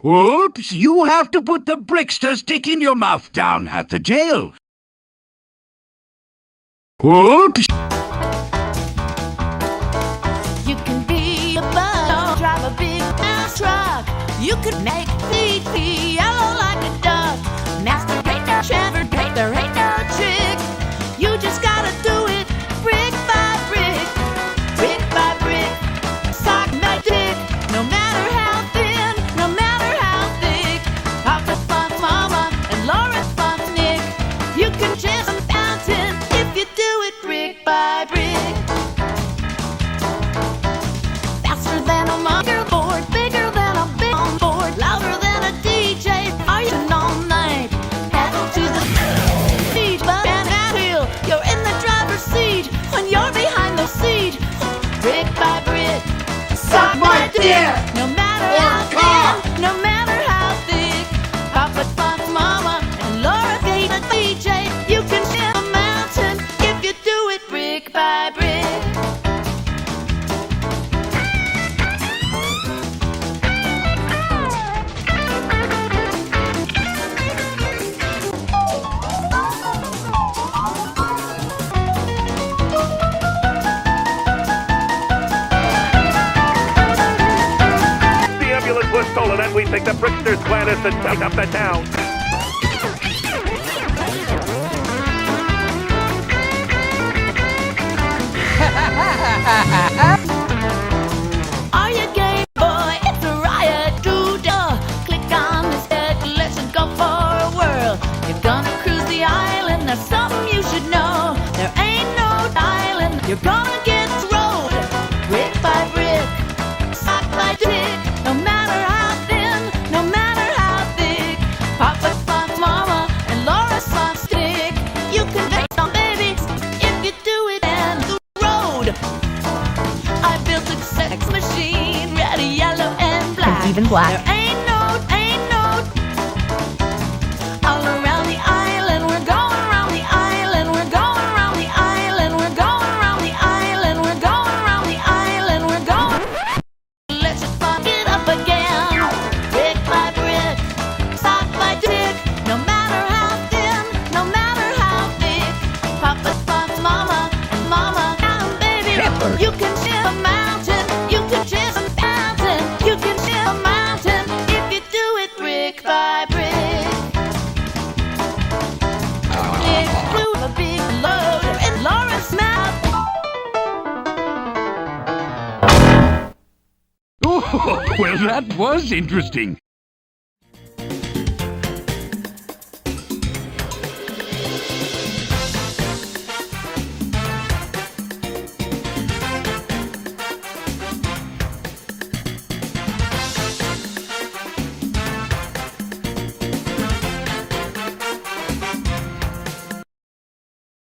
Whoops, you have to put the Brickster stick in your mouth down at the jail. Whoops. You can be a bus, drive a big ass truck. You could make me feel like a duck. 谢 take the Brickster's plan is to take up the town. Raven Black. well, that was interesting.